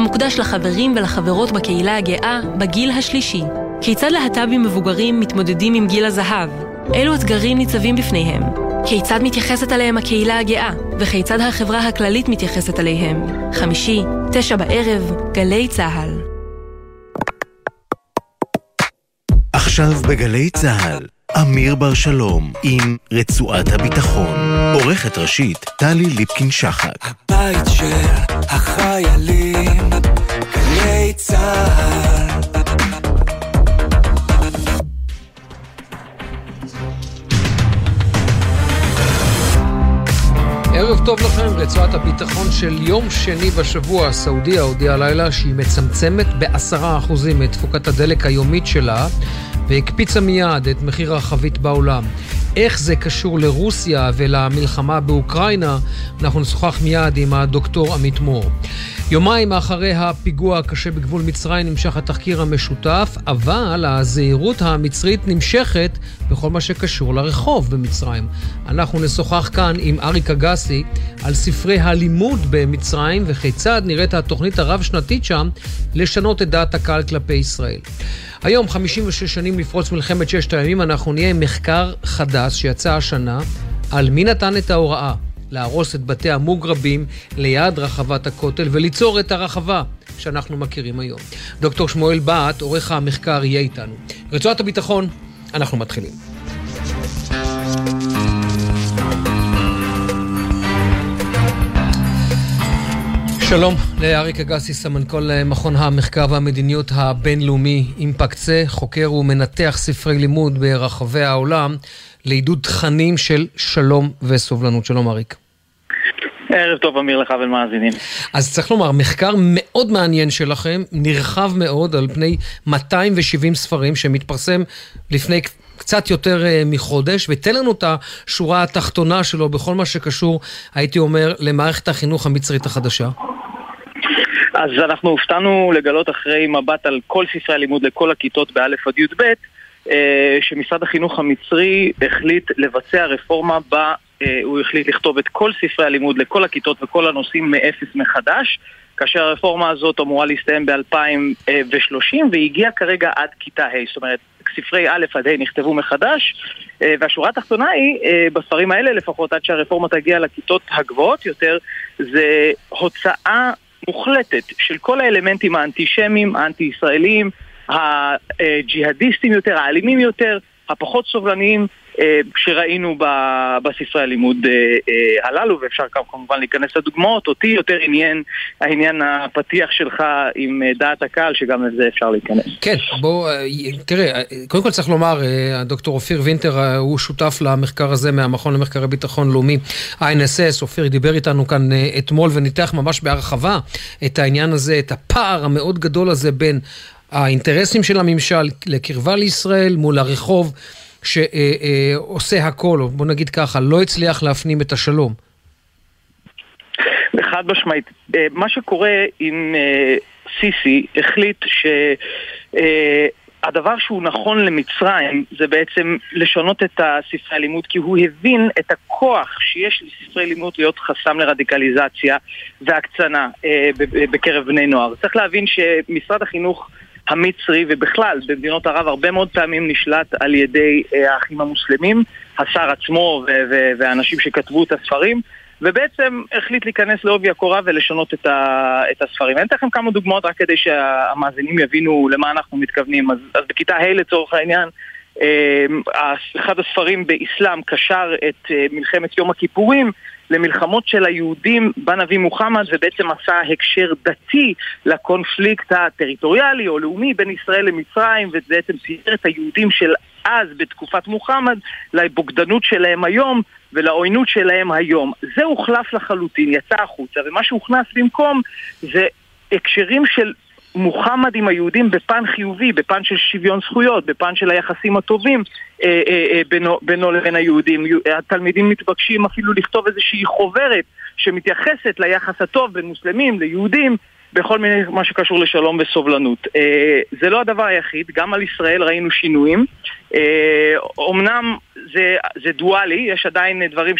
המוקדש לחברים ולחברות בקהילה הגאה בגיל השלישי. כיצד להט"בים מבוגרים מתמודדים עם גיל הזהב? אילו אתגרים ניצבים בפניהם? כיצד מתייחסת אליהם הקהילה הגאה, וכיצד החברה הכללית מתייחסת אליהם? חמישי, תשע בערב, גלי צה"ל. עכשיו בגלי צה"ל, אמיר בר שלום עם רצועת הביטחון. עורכת ראשית, טלי ליפקין-שחק. הבית של החיילים, גלי צה"ל. ערב טוב לכם, רצועת הביטחון של יום שני בשבוע. סעודיה הודיעה הלילה שהיא מצמצמת בעשרה אחוזים את תפוקת הדלק היומית שלה והקפיצה מיד את מחיר החבית בעולם. איך זה קשור לרוסיה ולמלחמה באוקראינה, אנחנו נשוחח מיד עם הדוקטור עמית מור. יומיים אחרי הפיגוע הקשה בגבול מצרים נמשך התחקיר המשותף, אבל הזהירות המצרית נמשכת בכל מה שקשור לרחוב במצרים. אנחנו נשוחח כאן עם אריק אגסי על ספרי הלימוד במצרים וכיצד נראית התוכנית הרב-שנתית שם לשנות את דעת הקהל כלפי ישראל. היום, 56 שנים לפרוץ מלחמת ששת הימים, אנחנו נהיה עם מחקר חדש שיצא השנה על מי נתן את ההוראה להרוס את בתי המוגרבים ליד רחבת הכותל וליצור את הרחבה שאנחנו מכירים היום. דוקטור שמואל בהט, עורך המחקר, יהיה איתנו. רצועת הביטחון, אנחנו מתחילים. שלום לאריק אגסי, סמנכ"ל מכון המחקר והמדיניות הבינלאומי אימפקצה, חוקר ומנתח ספרי לימוד ברחבי העולם לעידוד תכנים של שלום וסובלנות. שלום אריק. ערב טוב אמיר לך ולמאזינים. אז צריך לומר, מחקר מאוד מעניין שלכם, נרחב מאוד על פני 270 ספרים שמתפרסם לפני קצת יותר uh, מחודש, ותן לנו את השורה התחתונה שלו בכל מה שקשור, הייתי אומר, למערכת החינוך המצרית החדשה. אז אנחנו הופתענו לגלות אחרי מבט על כל ספרי הלימוד לכל הכיתות באלף עד י"ב, אה, שמשרד החינוך המצרי החליט לבצע רפורמה בה אה, הוא החליט לכתוב את כל ספרי הלימוד לכל הכיתות וכל הנושאים מאפס מחדש, כאשר הרפורמה הזאת אמורה להסתיים ב-2030 והגיעה כרגע עד כיתה ה', זאת אומרת ספרי א' עד ה' נכתבו מחדש אה, והשורה התחתונה היא, בספרים האלה לפחות עד שהרפורמה תגיע לכיתות הגבוהות יותר, זה הוצאה מוחלטת של כל האלמנטים האנטישמיים, האנטי-ישראלים, הג'יהאדיסטים יותר, האלימים יותר, הפחות סובלניים אה, שראינו בספרי הלימוד אה, אה, הללו, ואפשר כמובן להיכנס לדוגמאות. אותי יותר עניין העניין הפתיח שלך עם דעת הקהל, שגם לזה אפשר להיכנס. כן, בוא, תראה, קודם כל צריך לומר, הדוקטור אופיר וינטר הוא שותף למחקר הזה מהמכון למחקרי ביטחון לאומי, INSS. אופיר דיבר איתנו כאן אתמול וניתח ממש בהרחבה את העניין הזה, את הפער המאוד גדול הזה בין האינטרסים של הממשל לקרבה לישראל מול הרחוב. שעושה הכל, או בוא נגיד ככה, לא הצליח להפנים את השלום. חד משמעית. אה, מה שקורה עם אה, סיסי החליט ש... אה, הדבר שהוא נכון למצרים זה בעצם לשנות את הספרי הלימוד כי הוא הבין את הכוח שיש לספרי לימוד להיות חסם לרדיקליזציה והקצנה אה, בקרב בני נוער. צריך להבין שמשרד החינוך המצרי ובכלל במדינות ערב הרבה מאוד פעמים נשלט על ידי אה, האחים המוסלמים, השר עצמו והאנשים שכתבו את הספרים ובעצם החליט להיכנס לעובי הקורה ולשנות את, את הספרים. אני אתן לכם כמה דוגמאות רק כדי שהמאזינים יבינו למה אנחנו מתכוונים. אז, אז בכיתה ה' לצורך העניין, אה, אחד הספרים באסלאם קשר את אה, מלחמת יום הכיפורים למלחמות של היהודים בנביא מוחמד ובעצם עשה הקשר דתי לקונפליקט הטריטוריאלי או לאומי בין ישראל למצרים ובעצם צייר את היהודים של אז בתקופת מוחמד לבוגדנות שלהם היום ולעוינות שלהם היום. זה הוחלף לחלוטין, יצא החוצה ומה שהוכנס במקום זה הקשרים של מוחמד עם היהודים בפן חיובי, בפן של שוויון זכויות, בפן של היחסים הטובים אה, אה, אה, בינו, בינו לבין היהודים. התלמידים מתבקשים אפילו לכתוב איזושהי חוברת שמתייחסת ליחס הטוב בין מוסלמים ליהודים בכל מיני מה שקשור לשלום וסובלנות. אה, זה לא הדבר היחיד, גם על ישראל ראינו שינויים. אה, אומנם זה, זה דואלי, יש עדיין דברים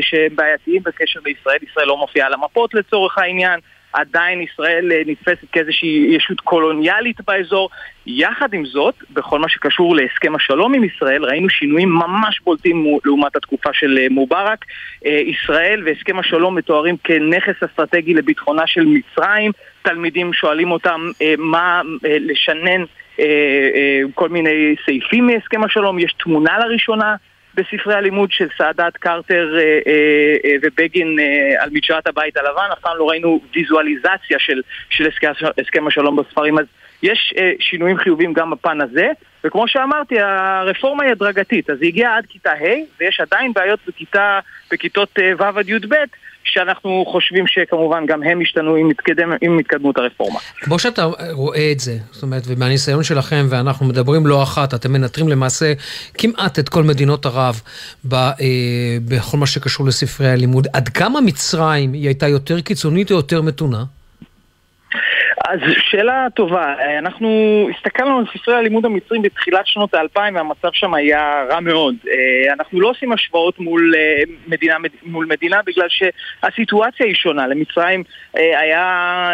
שהם בעייתיים בקשר לישראל, ישראל לא מופיעה על המפות לצורך העניין. עדיין ישראל אה, נתפסת כאיזושהי ישות קולוניאלית באזור. יחד עם זאת, בכל מה שקשור להסכם השלום עם ישראל, ראינו שינויים ממש בולטים לעומת התקופה של אה, מובארק. ישראל והסכם השלום מתוארים כנכס אסטרטגי לביטחונה של מצרים. תלמידים שואלים אותם מה לשנן כל מיני סעיפים מהסכם השלום, יש תמונה לראשונה בספרי הלימוד של סאדאת, קרטר אה, אה, אה, ובגין על מדשרת הבית הלבן, אף פעם לא ראינו ויזואליזציה של, של הסכם השלום בספרים, אז יש שינויים חיוביים גם בפן הזה, וכמו שאמרתי, הרפורמה היא הדרגתית, אז היא הגיעה עד כיתה ה' ויש עדיין בעיות בכיתה, בכיתות ו' עד י"ב שאנחנו חושבים שכמובן גם הם ישתנו עם, מתקדם, עם התקדמות הרפורמה. כמו שאתה רואה את זה, זאת אומרת, ומהניסיון שלכם, ואנחנו מדברים לא אחת, אתם מנטרים למעשה כמעט את כל מדינות ערב ב, אה, בכל מה שקשור לספרי הלימוד. עד כמה מצרים היא הייתה יותר קיצונית או יותר מתונה? אז שאלה טובה, אנחנו הסתכלנו על ספרי הלימוד המצרים בתחילת שנות האלפיים והמצב שם היה רע מאוד. אה, אנחנו לא עושים השוואות מול אה, מדינה, מול מדינה בגלל שהסיטואציה היא שונה. למצרים אה, היה,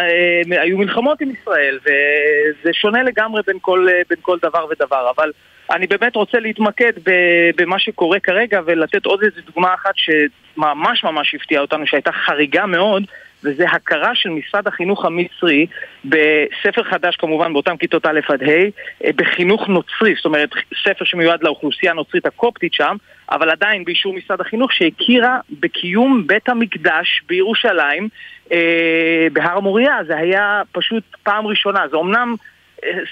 היו מלחמות עם ישראל וזה שונה לגמרי בין כל, בין כל דבר ודבר, אבל אני באמת רוצה להתמקד במה שקורה כרגע ולתת עוד איזו דוגמה אחת שממש ממש הפתיעה אותנו, שהייתה חריגה מאוד וזה הכרה של משרד החינוך המצרי בספר חדש כמובן באותם כיתות א' עד ה' אה, בחינוך נוצרי, זאת אומרת ספר שמיועד לאוכלוסייה הנוצרית הקופטית שם אבל עדיין באישור משרד החינוך שהכירה בקיום בית המקדש בירושלים אה, בהר המוריה, זה היה פשוט פעם ראשונה, זה אמנם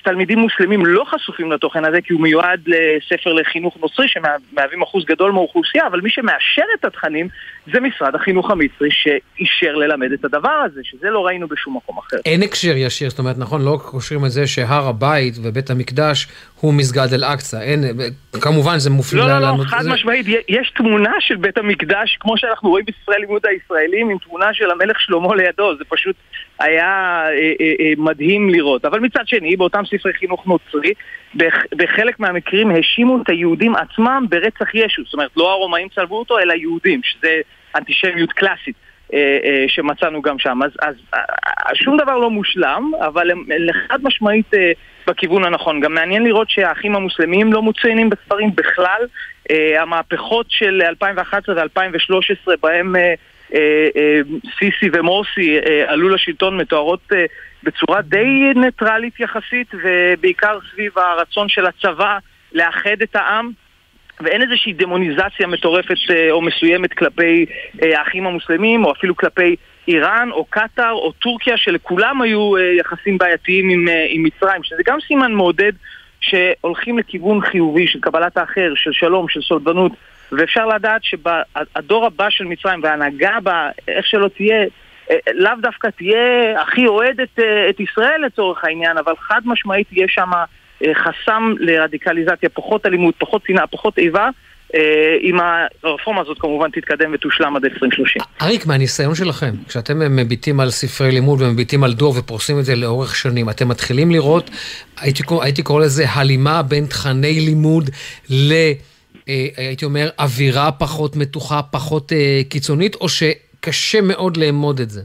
תלמידים מוסלמים לא חשופים לתוכן הזה כי הוא מיועד לספר לחינוך נוצרי שמהווים אחוז גדול מהאוכלוסייה אבל מי שמאשר את התכנים זה משרד החינוך המצרי שאישר ללמד את הדבר הזה שזה לא ראינו בשום מקום אחר. אין הקשר ישיר, זאת אומרת נכון לא קושרים את זה שהר הבית ובית המקדש הוא מסגד אל-אקצא, אין, כמובן זה מופלא לא, לא, לא, חד זה... משמעית, יש תמונה של בית המקדש כמו שאנחנו רואים בספרי לימוד הישראלים עם תמונה של המלך שלמה לידו, זה פשוט היה אה, אה, אה, מדהים לראות. אבל מצד שני, באותם ספרי חינוך נוצרי, בח, בחלק מהמקרים האשימו את היהודים עצמם ברצח ישו. זאת אומרת, לא הרומאים צלבו אותו, אלא יהודים, שזה אנטישמיות קלאסית. אה, אה, שמצאנו גם שם. אז, אז אה, שום דבר לא מושלם, אבל הם חד משמעית בכיוון הנכון. גם מעניין לראות שהאחים המוסלמים לא מצוינים בספרים בכלל. המהפכות של 2011 ו-2013 בהם סיסי ומורסי עלו לשלטון מתוארות בצורה די ניטרלית יחסית ובעיקר סביב הרצון של הצבא לאחד את העם ואין איזושהי דמוניזציה מטורפת אה, או מסוימת כלפי אה, האחים המוסלמים, או אפילו כלפי איראן, או קטאר, או טורקיה, שלכולם היו אה, יחסים בעייתיים עם, עם מצרים, שזה גם סימן מעודד שהולכים לכיוון חיובי של קבלת האחר, של שלום, של סולדנות, ואפשר לדעת שהדור הבא של מצרים וההנהגה בה, איך שלא תהיה, לאו דווקא תהיה הכי אוהדת את ישראל לצורך העניין, אבל חד משמעית תהיה שם אה, חסם לרדיקליזציה, פחות אלימות, פחות שנאה, פחות איבה. אה, אם הרפורמה הזאת כמובן תתקדם ותושלם עד 2030. אריק, מהניסיון שלכם, כשאתם מביטים על ספרי לימוד ומביטים על דור ופורסים את זה לאורך שנים, אתם מתחילים לראות, הייתי, הייתי קורא לזה הלימה בין תכני לימוד ל... אה, הייתי אומר, אווירה פחות מתוחה, פחות קיצונית, או שקשה מאוד לאמוד את זה?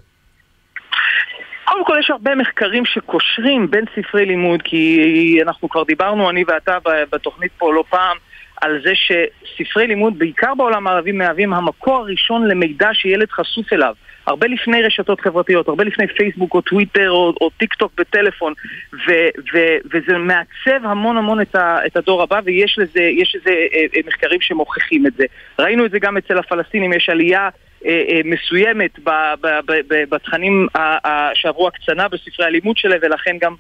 קודם כל יש הרבה מחקרים שקושרים בין ספרי לימוד, כי אנחנו כבר דיברנו, אני ואתה, בתוכנית פה לא פעם, על זה שספרי לימוד, בעיקר בעולם הערבי, מהווים המקור הראשון למידע שילד חשוף אליו. הרבה לפני רשתות חברתיות, הרבה לפני פייסבוק או טוויטר או, או טיק טוק בטלפון ו, ו, וזה מעצב המון המון את, ה, את הדור הבא ויש לזה, לזה אה, אה, מחקרים שמוכיחים את זה. ראינו את זה גם אצל הפלסטינים, יש עלייה מסוימת בתכנים שעברו הקצנה בספרי הלימוד שלהם ולכן גם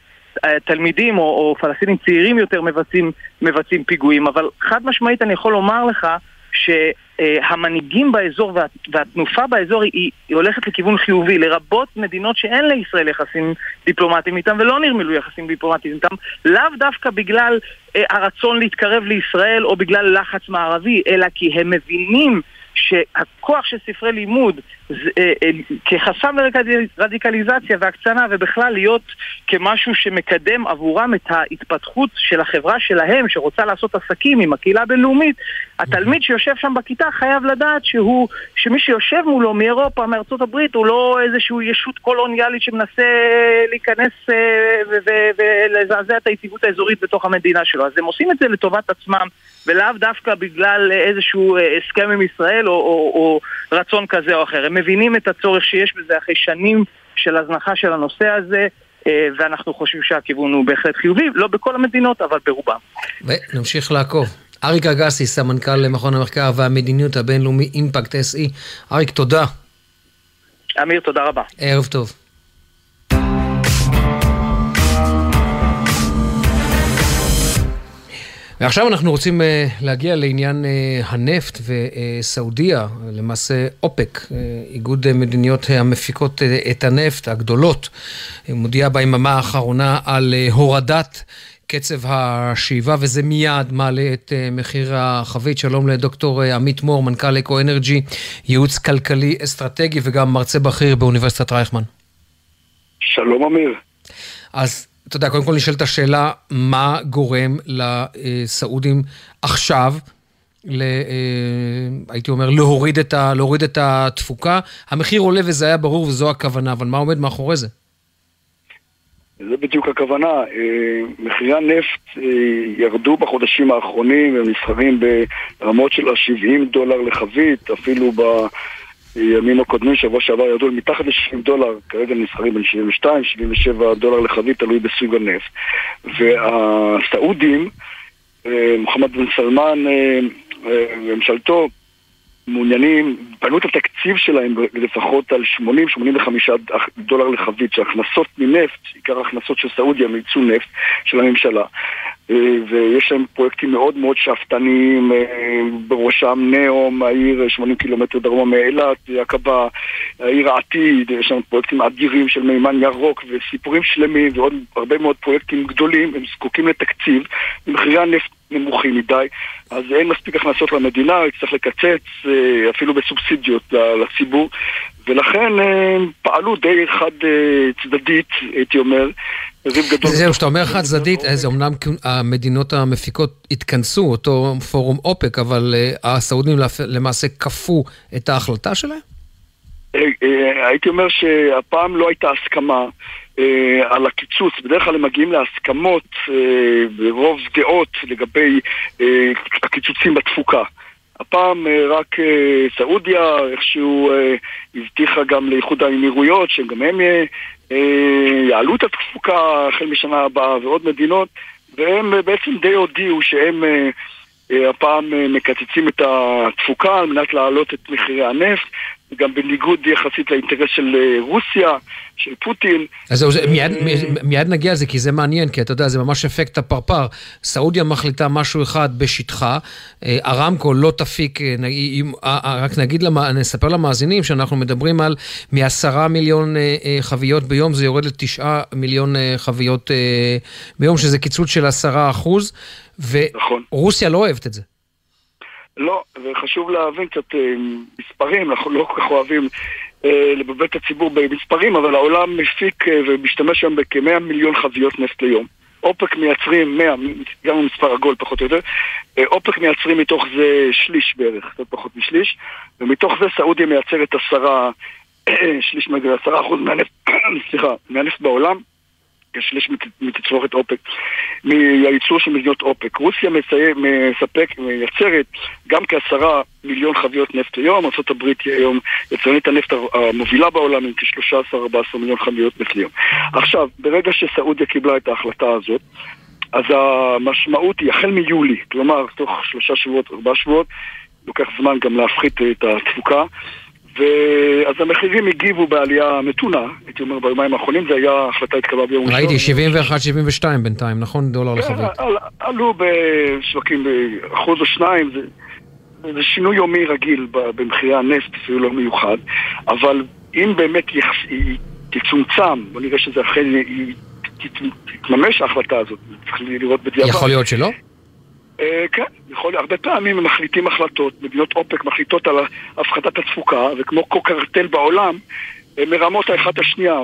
אה, תלמידים או, או פלסטינים צעירים יותר מבצעים, מבצעים פיגועים. אבל חד משמעית אני יכול לומר לך שהמנהיגים באזור וה, והתנופה באזור היא, היא הולכת לכיוון חיובי. לרבות מדינות שאין לישראל יחסים דיפלומטיים איתם ולא נרמלו יחסים דיפלומטיים איתם לאו דווקא בגלל הרצון להתקרב לישראל או בגלל לחץ מערבי אלא כי הם מבינים שהכוח של ספרי לימוד כחסם לרדיקליזציה והקצנה ובכלל להיות כמשהו שמקדם עבורם את ההתפתחות של החברה שלהם שרוצה לעשות עסקים עם הקהילה הבינלאומית התלמיד שיושב שם בכיתה חייב לדעת שהוא, שמי שיושב מולו מאירופה, מארצות הברית הוא לא איזושהי ישות קולוניאלית שמנסה להיכנס ולזעזע את היציבות האזורית בתוך המדינה שלו אז הם עושים את זה לטובת עצמם ולאו דווקא בגלל איזשהו הסכם עם ישראל או, או, או רצון כזה או אחר. הם מבינים את הצורך שיש בזה אחרי שנים של הזנחה של הנושא הזה, אה, ואנחנו חושבים שהכיוון הוא בהחלט חיובי, לא בכל המדינות, אבל ברובם. ונמשיך לעקוב. אריק אגסי, סמנכ"ל מכון המחקר והמדיניות הבינלאומי אימפקט SE. אריק, תודה. אמיר, תודה רבה. ערב טוב. ועכשיו אנחנו רוצים uh, להגיע לעניין uh, הנפט וסעודיה, למעשה אופק, uh, איגוד מדיניות המפיקות uh, את הנפט הגדולות, מודיעה ביממה האחרונה על uh, הורדת קצב השאיבה, וזה מיד מעלה את uh, מחיר החבית. שלום לדוקטור uh, עמית מור, מנכ"ל אקו אנרג'י, ייעוץ כלכלי אסטרטגי וגם מרצה בכיר באוניברסיטת רייכמן. שלום אמיר. אז אתה יודע, קודם כל נשאלת השאלה, מה גורם לסעודים עכשיו, ל, אה, הייתי אומר, להוריד את, ה, להוריד את התפוקה? המחיר עולה וזה היה ברור וזו הכוונה, אבל מה עומד מאחורי זה? זה בדיוק הכוונה. אה, מחירי הנפט אה, ירדו בחודשים האחרונים, הם נסחרים ברמות של ה-70 דולר לחבית, אפילו ב... הימים הקודמים, שבוע שעבר ירדו מתחת ל-60 דולר, כרגע נסחרים בין 72, 77 דולר לחבית, תלוי בסוג הנפט. והסעודים, אה, מוחמד בן סלמן וממשלתו, מעוניינים, בנו את התקציב שלהם לפחות על 80-85 דולר לחבית, שהכנסות מנפט, עיקר ההכנסות של סעודיה מייצוא נפט של הממשלה. אה, ויש להם פרויקטים מאוד מאוד שאפתניים, אה, בראשם נאום, העיר 80 קילומטר דרומה מאילת, עקבה, העיר העתיד, יש שם פרויקטים אדירים של מימן ירוק וסיפורים שלמים ועוד הרבה מאוד פרויקטים גדולים, הם זקוקים לתקציב, מחירי הנפט נמוכים מדי, אז אין מספיק הכנסות למדינה, יצטרך לקצץ אה, אפילו בסובסידיות לציבור, ולכן פעלו די חד צדדית, הייתי אומר. זהו, שאתה אומר חד צדדית, זה אמנם המדינות המפיקות התכנסו, אותו פורום אופק, אבל אה, הסעודים למעשה כפו את ההחלטה שלהם? אה, אה, הייתי אומר שהפעם לא הייתה הסכמה על הקיצוץ. בדרך כלל הם מגיעים להסכמות ברוב דעות לגבי הקיצוצים בתפוקה. הפעם רק סעודיה איכשהו הבטיחה גם לאיחוד האמירויות, שגם הם יעלו את התפוקה החל משנה הבאה ועוד מדינות, והם בעצם די הודיעו שהם הפעם מקצצים את התפוקה על מנת להעלות את מחירי הנפט, גם בניגוד יחסית לאינטרס של רוסיה, של פוטין. אז זהו, מיד, מיד נגיע לזה, כי זה מעניין, כי אתה יודע, זה ממש אפקט הפרפר. סעודיה מחליטה משהו אחד בשטחה, ארמקו לא תפיק, רק נגיד, נספר למאזינים שאנחנו מדברים על מעשרה מיליון חביות ביום, זה יורד לתשעה מיליון חביות ביום, שזה קיצוץ של עשרה אחוז, ורוסיה נכון. לא אוהבת את זה. לא, וחשוב להבין קצת מספרים, אנחנו לא כל כך אוהבים אה, לבלבל את הציבור במספרים, אבל העולם מפיק אה, ומשתמש היום בכ-100 מיליון חביות נפט ליום. אופק מייצרים 100, גם המספר עגול פחות או יותר, אה, אופק מייצרים מתוך זה שליש בערך, קצת פחות משליש, ומתוך זה סעודיה מייצרת עשרה, שליש, עשרה אחוז מהנפט, סליחה, מהנפט בעולם, כשליש מתצרוכת אופק, מהייצור של מדינות אופק. רוסיה מספק, מייצרת גם כעשרה מיליון חביות נפט ליום, ארה"ב היא היום יצרנית הנפט המובילה בעולם עם כ-13-14 מיליון חביות נפט ליום. עכשיו, ברגע שסעודיה קיבלה את ההחלטה הזאת, אז המשמעות היא החל מיולי, כלומר תוך שלושה שבועות, ארבעה שבועות, לוקח זמן גם להפחית את התפוקה. ואז המחירים הגיבו בעלייה מתונה, הייתי אומר ביומיים האחרונים, זה היה, החלטה התקבלה ביום ראשון. ראיתי 71-72 בינתיים, נכון? דולר לחבית. כן, עלו בשווקים באחוז או שניים, זה, זה שינוי יומי רגיל במחירי הנפט, אפילו לא מיוחד, אבל אם באמת היא תצומצם, בוא נראה שזה אכן תתממש ההחלטה הזאת, צריך לראות בדיעבד. יכול להיות שלא? אה, כן, יכול, הרבה פעמים הם מחליטים החלטות, מדינות אופק מחליטות על הפחתת התפוקה, וכמו כל קרטל בעולם, הם מרמות האחת השנייה,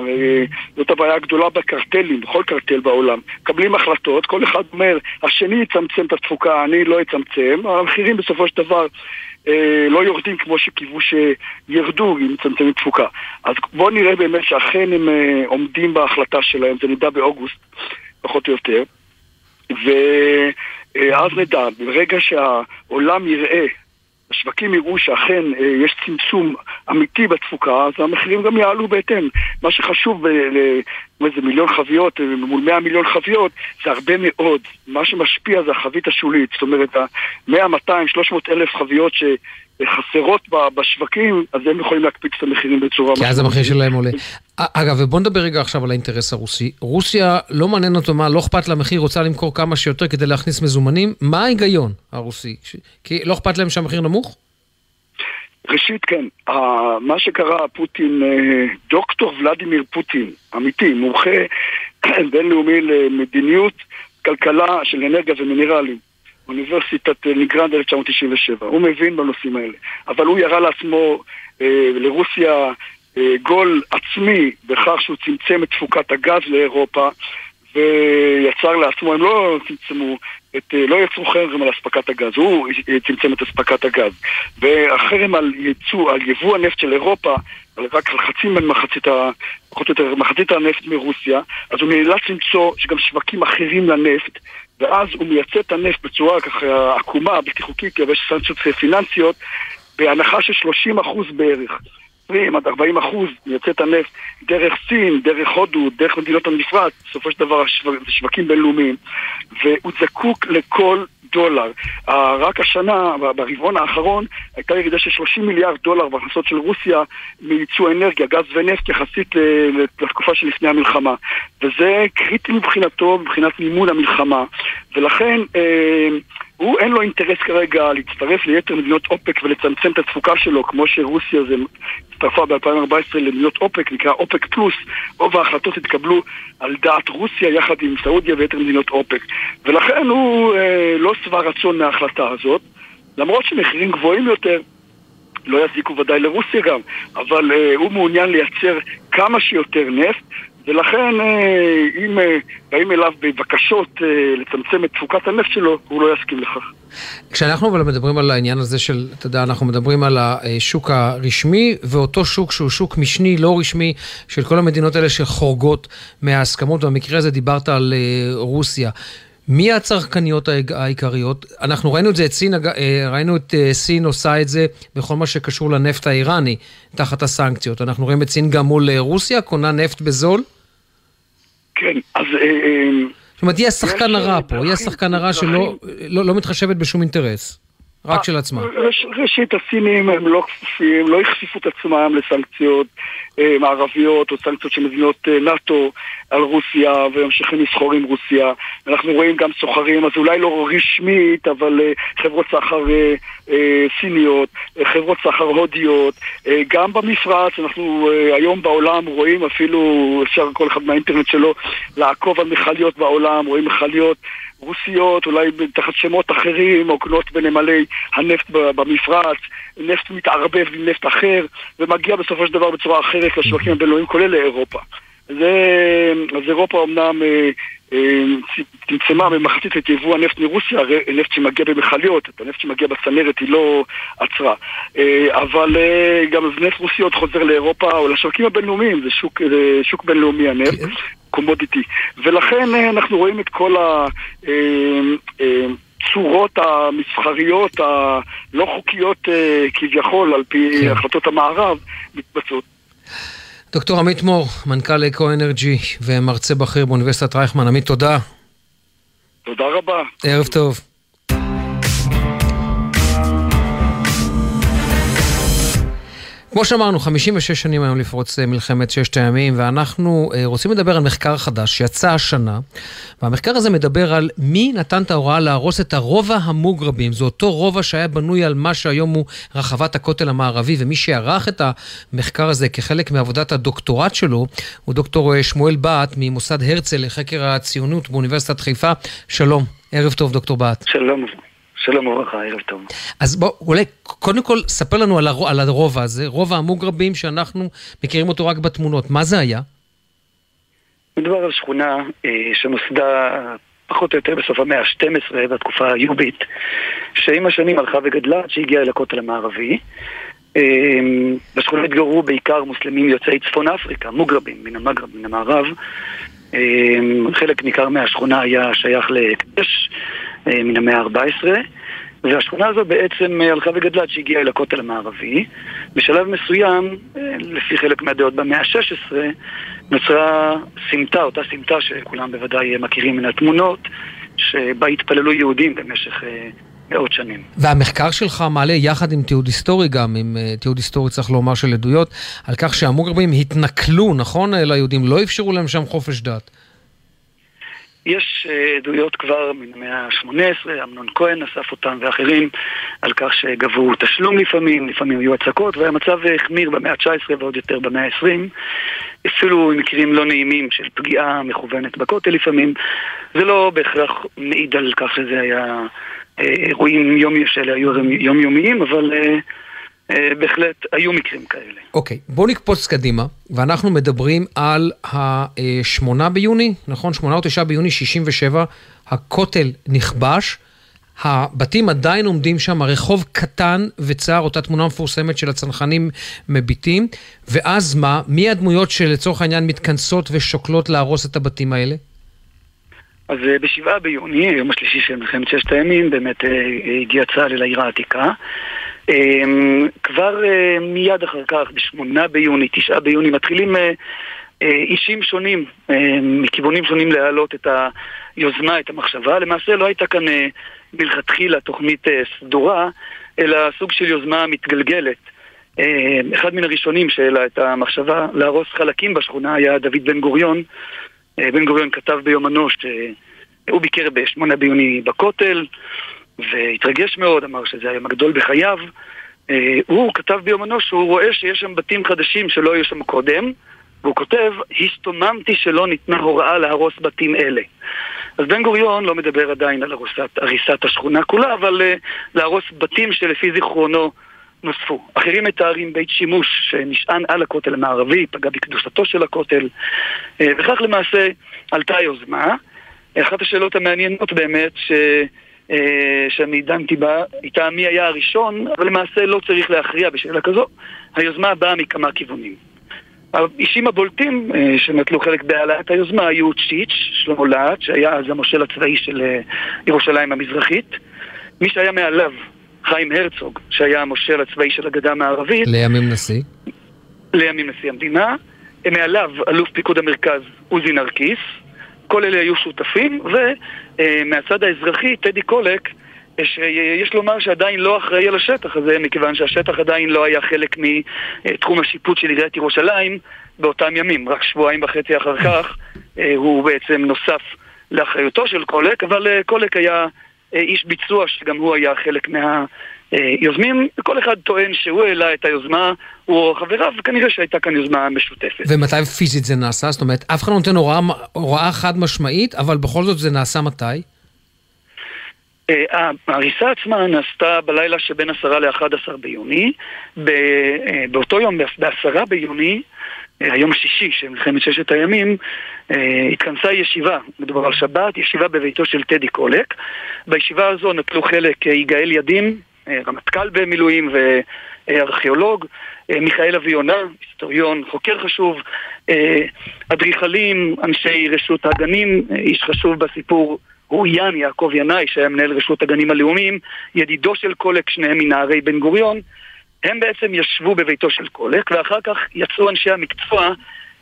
זאת הבעיה הגדולה בקרטלים, בכל קרטל בעולם. מקבלים החלטות, כל אחד אומר, השני יצמצם את התפוקה, אני לא אצמצם, המחירים בסופו של דבר אה, לא יורדים כמו שקיוו שירדו אם מצמצמים תפוקה. אז בואו נראה באמת שאכן הם אה, עומדים בהחלטה שלהם, זה נדע באוגוסט, פחות או יותר. ואז נדע, ברגע שהעולם יראה השווקים יראו שאכן אה, יש צמצום אמיתי בתפוקה, אז המחירים גם יעלו בהתאם. מה שחשוב לאיזה מיליון חביות, אה, מול 100 מיליון חביות, זה הרבה מאוד. מה שמשפיע זה החבית השולית. זאת אומרת, ה-100, 200, 300 אלף חביות ש... חסרות בשווקים, אז הם יכולים להקפיץ את המחירים בצורה... כי אז המחיר שלהם עולה. אגב, ובוא נדבר רגע עכשיו על האינטרס הרוסי. רוסיה, לא מעניין אותו מה, לא אכפת לה מחיר, רוצה למכור כמה שיותר כדי להכניס מזומנים. מה ההיגיון הרוסי? כי לא אכפת להם שהמחיר נמוך? ראשית, כן. מה שקרה, פוטין, אה, דוקטור ולדימיר פוטין, אמיתי, מומחה בינלאומי למדיניות, כלכלה של אנרגיה ומינרלים. אוניברסיטת ניגרנד 1997. הוא מבין בנושאים האלה. אבל הוא ירה לעצמו, אה, לרוסיה, אה, גול עצמי בכך שהוא צמצם את תפוקת הגז לאירופה ויצר לעצמו, הם לא צמצמו, את, אה, לא יצרו חרם על אספקת הגז, הוא צמצם את אספקת הגז. והחרם על ייצוא, על יבוא הנפט של אירופה, רק על חצי ממחצית, פחות או יותר, מחצית הנפט מרוסיה, אז הוא נאלץ למצוא גם שווקים אחרים לנפט, ואז הוא מייצא את הנפט בצורה ככה עקומה, בלתי חוקית, יש סנקציות פיננסיות, בהנחה של 30% בערך. 20 עד 40 אחוז מייצא את הנפט דרך סין, דרך הודו, דרך מדינות המפרץ, בסופו של דבר זה שווקים בינלאומיים, והוא זקוק לכל דולר. רק השנה, ברבעון האחרון, הייתה ירידה של 30 מיליארד דולר בהכנסות של רוסיה מייצוא אנרגיה, גז ונפט, יחסית לתקופה שלפני המלחמה. וזה קריטי מבחינתו, מבחינת מימון המלחמה. ולכן... uh, הוא אין לו אינטרס כרגע להצטרף ליתר מדינות אופק ולצמצם את התפוקה שלו, כמו שרוסיה זה הצטרפה ב-2014 למדינות אופק, נקרא אופק פלוס, רוב ההחלטות התקבלו על דעת רוסיה יחד עם סעודיה ויתר מדינות אופק. ולכן הוא אה, לא שבע רצון מההחלטה הזאת, למרות שמחירים גבוהים יותר, לא יזיקו ודאי לרוסיה גם, אבל אה, הוא מעוניין לייצר כמה שיותר נפט, ולכן אה, אם אה, באים אליו בבקשות אה, לצמצם את תפוקת הנפט שלו, הוא לא יסכים לכך. כשאנחנו אבל מדברים על העניין הזה של, אתה יודע, אנחנו מדברים על השוק הרשמי, ואותו שוק שהוא שוק משני, לא רשמי, של כל המדינות האלה שחורגות מההסכמות, במקרה הזה דיברת על רוסיה. מי הצרכניות העיקריות? אנחנו ראינו את זה, את סין, ראינו את סין עושה את זה בכל מה שקשור לנפט האיראני, תחת הסנקציות. אנחנו רואים את סין גם מול רוסיה, קונה נפט בזול? כן, אז... אה, אה, זאת אומרת, היא השחקן הרע פה, היא השחקן הרע שלא לא, לא מתחשבת בשום אינטרס. רק של עצמה. ראשית, הסינים הם לא כפופים, לא החשיפו את עצמם לסנקציות אה, מערביות או סנקציות של מדינות אה, נאט"ו על רוסיה וממשיכים לסחור עם רוסיה. אנחנו רואים גם סוחרים, אז אולי לא רשמית, אבל אה, חברות סחר סיניות, חברות סחר הודיות, גם במפרץ, אנחנו היום בעולם רואים אפילו, אפשר כל אחד מהאינטרנט שלו לעקוב על מכליות בעולם, רואים מכליות רוסיות, אולי תחת שמות אחרים, עוגנות בנמלי הנפט במפרץ, נפט מתערבב עם נפט אחר, ומגיע בסופו של דבר בצורה אחרת לשווקים הבינלאומיים, כולל לאירופה. זה, אז אירופה אמנם אה, אה, צמצמה במחצית את יבוא הנפט מרוסיה, נפט שמגיע במכליות, את הנפט שמגיע בצנרת היא לא עצרה. אה, אבל אה, גם נפט רוסיות חוזר לאירופה או לשווקים הבינלאומיים, זה שוק, שוק בינלאומי הנפט. קומודיטי. ולכן אה, אנחנו רואים את כל הצורות אה, אה, המסחריות הלא חוקיות כביכול, על פי כן. החלטות המערב, מתבצעות. דוקטור עמית מור, מנכ"ל אקו אנרג'י ומרצה בכיר באוניברסיטת רייכמן. עמית, תודה. תודה רבה. ערב טוב. כמו שאמרנו, 56 שנים היום לפרוץ אה, מלחמת ששת הימים, ואנחנו אה, רוצים לדבר על מחקר חדש שיצא השנה, והמחקר הזה מדבר על מי נתן את ההוראה להרוס את הרובע המוגרבים. זה אותו רובע שהיה בנוי על מה שהיום הוא רחבת הכותל המערבי, ומי שערך את המחקר הזה כחלק מעבודת הדוקטורט שלו, הוא דוקטור אה, שמואל בהט ממוסד הרצל לחקר הציונות באוניברסיטת חיפה. שלום. ערב טוב, דוקטור בהט. שלום. שלום וברכה, ערב טוב. אז בוא, אולי קודם כל ספר לנו על, הר, על הרובע הזה, רובע המוגרבים שאנחנו מכירים אותו רק בתמונות. מה זה היה? מדובר על שכונה אה, שנוסדה פחות או יותר בסוף המאה ה-12, בתקופה היובית, שעם השנים הלכה וגדלה עד שהגיעה אל הכותל המערבי. אה, בשכונה התגוררו בעיקר מוסלמים יוצאי צפון אפריקה, מוגרבים, מן המגרב, מן המערב. אה, חלק ניכר מהשכונה היה שייך לקדש מן המאה ה-14. והשכונה הזו בעצם אה, הלכה וגדלה עד שהגיעה אל הכותל המערבי. בשלב מסוים, אה, לפי חלק מהדעות במאה ה-16, נוצרה סמטה, אותה סמטה שכולם בוודאי מכירים מן התמונות, שבה התפללו יהודים במשך אה, מאות שנים. והמחקר שלך מעלה יחד עם תיעוד היסטורי גם, עם תיעוד היסטורי צריך לומר של עדויות, על כך שהמוגרבים התנכלו, נכון, ליהודים, לא אפשרו להם שם חופש דת. יש אה, עדויות כבר מן המאה ה-18, אמנון כהן אסף אותם ואחרים, על כך שגבו תשלום לפעמים, לפעמים היו הצקות, והמצב החמיר במאה ה-19 ועוד יותר במאה ה-20. אפילו מקרים לא נעימים של פגיעה מכוונת בכותל לפעמים. זה לא בהכרח מעיד על כך שזה היה אה, אירועים יומי, שאלה היו יומיומיים, אבל... אה, בהחלט היו מקרים כאלה. אוקיי, okay, בואו נקפוץ קדימה, ואנחנו מדברים על ה-8 ביוני, נכון? 8 או 9 ביוני 67, הכותל נכבש. הבתים עדיין עומדים שם, הרחוב קטן וצר, אותה תמונה מפורסמת של הצנחנים מביטים, ואז מה? מי הדמויות שלצורך העניין מתכנסות ושוקלות להרוס את הבתים האלה? אז אה, בשבעה ביוני, יום השלישי של מלחמת ששת הימים, באמת אה, הגיע צה"ל אל העיר העתיקה. אמ, כבר אה, מיד אחר כך, בשמונה ביוני, תשעה ביוני, מתחילים אה, אה, אישים שונים מכיוונים שונים להעלות את היוזמה, את המחשבה. למעשה לא הייתה כאן מלכתחילה תוכנית סדורה, אלא סוג של יוזמה מתגלגלת. אחד מן הראשונים שהעלה את המחשבה להרוס חלקים בשכונה היה דוד בן גוריון. בן גוריון כתב ביומנו שהוא ביקר בשמונה ביוני בכותל, והתרגש מאוד, אמר שזה היום הגדול בחייו. אה, הוא כתב ביומנו שהוא רואה שיש שם בתים חדשים שלא היו שם קודם, והוא כותב, הסתוממתי שלא ניתנה הוראה להרוס בתים אלה. אז בן גוריון לא מדבר עדיין על הרוסת, הריסת השכונה כולה, אבל uh, להרוס בתים שלפי זיכרונו נוספו. אחרים מתארים בית שימוש שנשען על הכותל המערבי, פגע בקדושתו של הכותל, uh, וכך למעשה עלתה היוזמה. אחת השאלות המעניינות באמת, ש... אה, שאני דנתי בה, איתה מי היה הראשון, אבל למעשה לא צריך להכריע בשאלה כזו. היוזמה באה מכמה כיוונים. האישים הבולטים אה, שנטלו חלק בהעלאת היוזמה היו צ'יץ', שלמה להט, שהיה אז המושל הצבאי של אה, ירושלים המזרחית. מי שהיה מעליו, חיים הרצוג, שהיה המושל הצבאי של הגדה המערבית. לימים נשיא. לימים נשיא המדינה. מעליו אלוף פיקוד המרכז עוזי נרקיס, כל אלה היו שותפים, ומהצד האזרחי, טדי קולק, שיש לומר שעדיין לא אחראי על השטח הזה, מכיוון שהשטח עדיין לא היה חלק מתחום השיפוט של עיריית ירושלים באותם ימים. רק שבועיים וחצי אחר כך אה, הוא בעצם נוסף לאחריותו של קולק, אבל אה, קולק היה אה, איש ביצוע שגם הוא היה חלק מה... אה, יוזמים, כל אחד טוען שהוא העלה את היוזמה, הוא או חבריו, וכנראה שהייתה כאן יוזמה משותפת. ומתי פיזית זה נעשה? זאת אומרת, אף אחד לא נותן הוראה, הוראה חד משמעית, אבל בכל זאת זה נעשה מתי? אה, ההריסה עצמה נעשתה בלילה שבין עשרה לאחד עשר ביוני. אה, באותו יום, בעשרה ביוני, היום השישי של מלחמת ששת הימים, התכנסה ישיבה, מדובר על שבת, ישיבה בביתו של טדי קולק. בישיבה הזו נטלו חלק יגאל ידין, רמטכ"ל במילואים וארכיאולוג, אה, מיכאל אביונה, היסטוריון, חוקר חשוב, אה, אדריכלים, אנשי רשות הגנים, איש חשוב בסיפור הוא יאן יעקב ינאי, שהיה מנהל רשות הגנים הלאומיים, ידידו של קולק, שניהם מנערי בן גוריון. הם בעצם ישבו בביתו של קולק, ואחר כך יצאו אנשי המקצוע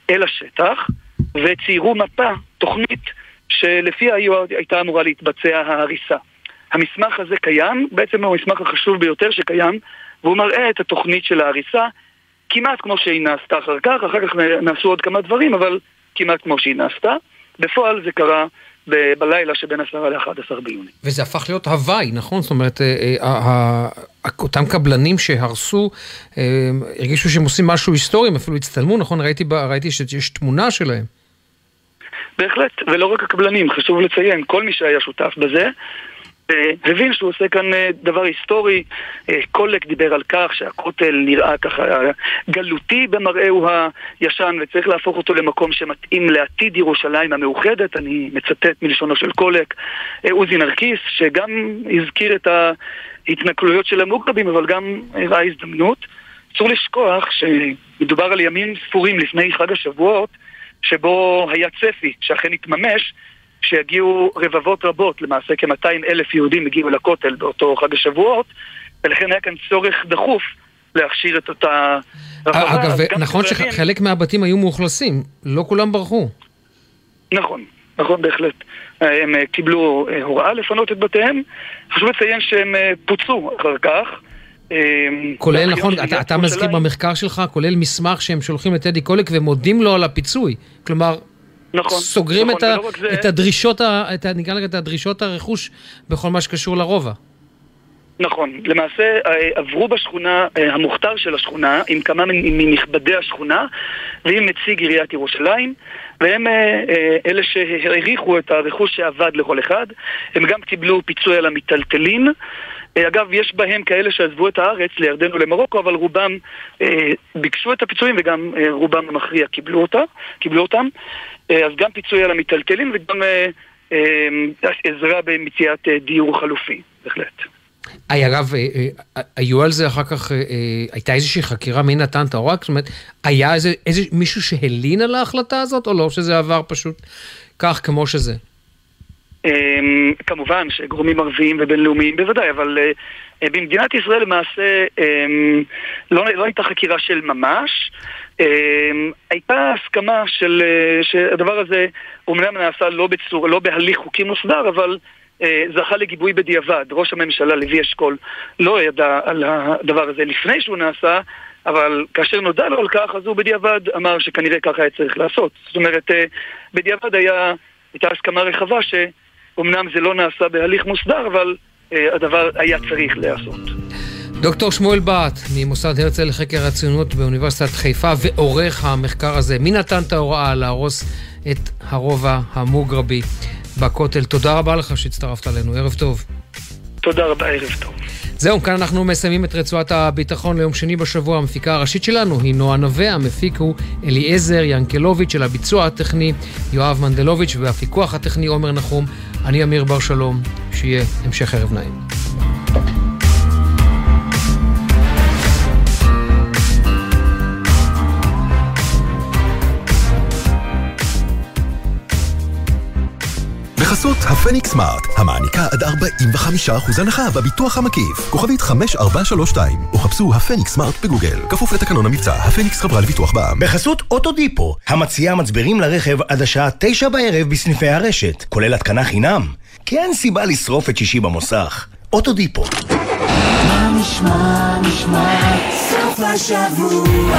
אל השטח, וציירו מפה, תוכנית, שלפיה הייתה אמורה להתבצע ההריסה. המסמך הזה קיים, בעצם הוא המסמך החשוב ביותר שקיים, והוא מראה את התוכנית של ההריסה כמעט כמו שהיא נעשתה אחר כך, אחר כך נעשו עוד כמה דברים, אבל כמעט כמו שהיא נעשתה. בפועל זה קרה ב- בלילה שבין 10 ל-11 ביוני. וזה הפך להיות הוואי, נכון? זאת אומרת, אה, אה, אותם קבלנים שהרסו, אה, הרגישו שהם עושים משהו היסטורי, הם אפילו הצטלמו, נכון? ראיתי, ראיתי שיש תמונה שלהם. בהחלט, ולא רק הקבלנים, חשוב לציין, כל מי שהיה שותף בזה, הבין שהוא עושה כאן אה, דבר היסטורי. אה, קולק דיבר על כך שהכותל נראה ככה גלותי במראהו הישן וצריך להפוך אותו למקום שמתאים לעתיד ירושלים המאוחדת, אני מצטט מלשונו של קולק. עוזי נרקיס, שגם הזכיר את ההתנכלויות של המוגרבים, אבל גם ראה הזדמנות. אסור לשכוח שמדובר על ימים ספורים לפני חג השבועות, שבו היה צפי שאכן התממש, שיגיעו רבבות רבות, למעשה כ-200 אלף יהודים הגיעו לכותל באותו חג השבועות, ולכן היה כאן צורך דחוף להכשיר את אותה רחבה. אגב, נכון שחלק מהבתים היו מאוכלסים, לא כולם ברחו. נכון, נכון בהחלט. הם אה, קיבלו אה, הוראה לפנות את בתיהם, חשוב לציין שהם אה, פוצו אחר כך. כולל, נכון, אתה, אתה מזכיר במחקר שלך, כולל מסמך שהם שולחים לטדי קולק ומודים לו על הפיצוי. כלומר, נכון, סוגרים נכון, את, ה, זה... את הדרישות, ה, את, נקרא לזה, את הדרישות הרכוש בכל מה שקשור לרובע. נכון, למעשה אה, עברו בשכונה, אה, המוכתר של השכונה, עם כמה מנכבדי השכונה ועם נציג עיריית ירושלים והם אה, אלה שהעריכו את הרכוש שאבד לכל אחד הם גם קיבלו פיצוי על המיטלטלין אגב, יש בהם כאלה שעזבו את הארץ לירדן ולמרוקו, אבל רובם אה, ביקשו את הפיצויים וגם אה, רובם המכריע קיבלו, אותה, קיבלו אותם. אה, אז גם פיצוי על המיטלטלין וגם אה, אה, עזרה במציאת דיור חלופי, בהחלט. היי, אגב, היו על זה אחר כך, הייתה איזושהי חקירה מי נתן את ההוראה? זאת אומרת, היה איזה, איזה מישהו שהלין על ההחלטה הזאת, או לא שזה עבר פשוט כך כמו שזה? אמ, כמובן שגורמים ערביים ובינלאומיים בוודאי, אבל במדינת ישראל למעשה אמ, לא, לא הייתה חקירה של ממש. אמ, הייתה הסכמה של, אה, שהדבר הזה אומנם נעשה לא, בצור, לא בהליך חוקי מוסדר, אבל אה, זכה לגיבוי בדיעבד. ראש הממשלה לוי אשכול לא ידע על הדבר הזה לפני שהוא נעשה, אבל כאשר נודע לו על כך, אז הוא בדיעבד אמר שכנראה ככה היה צריך לעשות. זאת אומרת, בדיעבד היה, הייתה הסכמה רחבה ש... אמנם זה לא נעשה בהליך מוסדר, אבל אה, הדבר היה צריך להיעשות. דוקטור שמואל בהט, ממוסד הרצל לחקר הציונות באוניברסיטת חיפה, ועורך המחקר הזה, מי נתן את ההוראה להרוס את הרובע המוגרבי בכותל? תודה רבה לך שהצטרפת אלינו, ערב טוב. תודה רבה, ערב טוב. זהו, כאן אנחנו מסיימים את רצועת הביטחון ליום שני בשבוע. המפיקה הראשית שלנו היא נועה נווה, המפיק הוא אליעזר ינקלוביץ', של הביצוע הטכני יואב מנדלוביץ', והפיקוח הטכני עומר נחום. אני אמיר בר שלום, שיהיה המשך ערב נעים. בחסות הפניקס סמארט, המעניקה עד 45% הנחה בביטוח המקיף. כוכבית 5432, או חפשו הפניקס סמארט בגוגל. כפוף לתקנון המבצע, הפניקס חברה לביטוח בע"מ. בחסות אוטודיפו, המציעה מצברים לרכב עד השעה 9 בערב בסניפי הרשת, כולל התקנה חינם. כי אין סיבה לשרוף את שישי במוסך. אוטודיפו. מה נשמע, נשמע, סוף השבוע,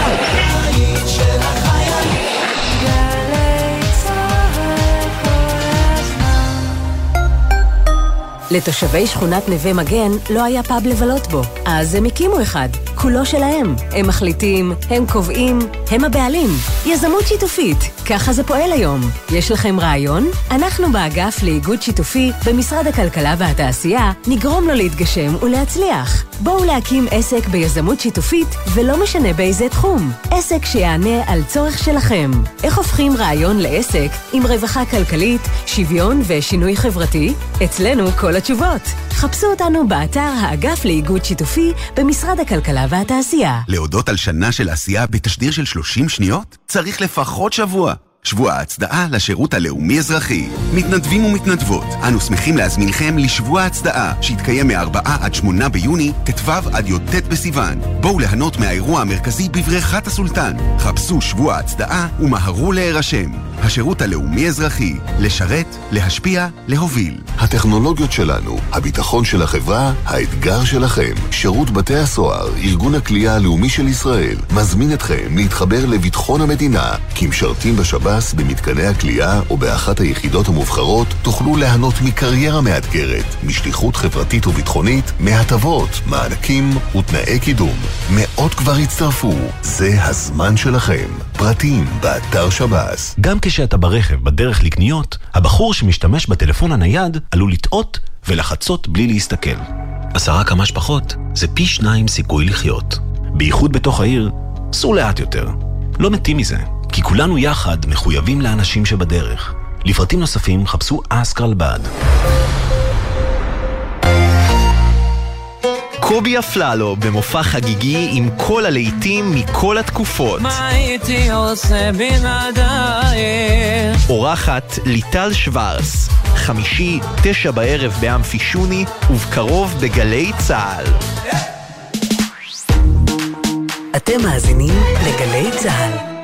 לתושבי שכונת נווה מגן לא היה פאב לבלות בו, אז הם הקימו אחד. כולו שלהם. הם מחליטים, הם קובעים, הם הבעלים. יזמות שיתופית, ככה זה פועל היום. יש לכם רעיון? אנחנו באגף לאיגוד שיתופי במשרד הכלכלה והתעשייה נגרום לו להתגשם ולהצליח. בואו להקים עסק ביזמות שיתופית, ולא משנה באיזה תחום. עסק שיענה על צורך שלכם. איך הופכים רעיון לעסק עם רווחה כלכלית, שוויון ושינוי חברתי? אצלנו כל התשובות. חפשו אותנו באתר האגף לאיגוד שיתופי במשרד הכלכלה והתעשייה. להודות על שנה של עשייה בתשדיר של 30 שניות? צריך לפחות שבוע. שבוע ההצדעה לשירות הלאומי-אזרחי. מתנדבים ומתנדבות, אנו שמחים להזמינכם לשבוע ההצדעה, שיתקיים מ-4 עד 8 ביוני, ט"ו עד י"ט בסיוון. בואו ליהנות מהאירוע המרכזי בבריכת הסולטן. חפשו שבוע ההצדעה ומהרו להירשם. השירות הלאומי-אזרחי, לשרת, להשפיע, להוביל. הטכנולוגיות שלנו, הביטחון של החברה, האתגר שלכם. שירות בתי הסוהר, ארגון הכלייה הלאומי של ישראל, מזמין אתכם להתחבר לביטחון המדינה, כמשרתים בשב"ס, במתקני הכלייה או באחת היחידות המובחרות, תוכלו ליהנות מקריירה מאתגרת, משליחות חברתית וביטחונית, מהטבות, מענקים ותנאי קידום. מאות כבר הצטרפו, זה הזמן שלכם. פרטים, באתר שב"ס. גם כשאתה ברכב בדרך לקניות, הבחור שמשתמש בטלפון הנייד עלול לטעות ולחצות בלי להסתכל. עשרה כמה שפחות זה פי שניים סיכוי לחיות. בייחוד בתוך העיר, סעו לאט יותר. לא מתים מזה, כי כולנו יחד מחויבים לאנשים שבדרך. לפרטים נוספים חפשו אסקרלבד. קובי אפללו במופע חגיגי עם כל הלהיטים מכל התקופות. מה הייתי עושה בלעדייך? אורחת ליטל שוורס, חמישי, תשע בערב באמפי שוני, ובקרוב בגלי צה"ל. אתם מאזינים לגלי צה"ל.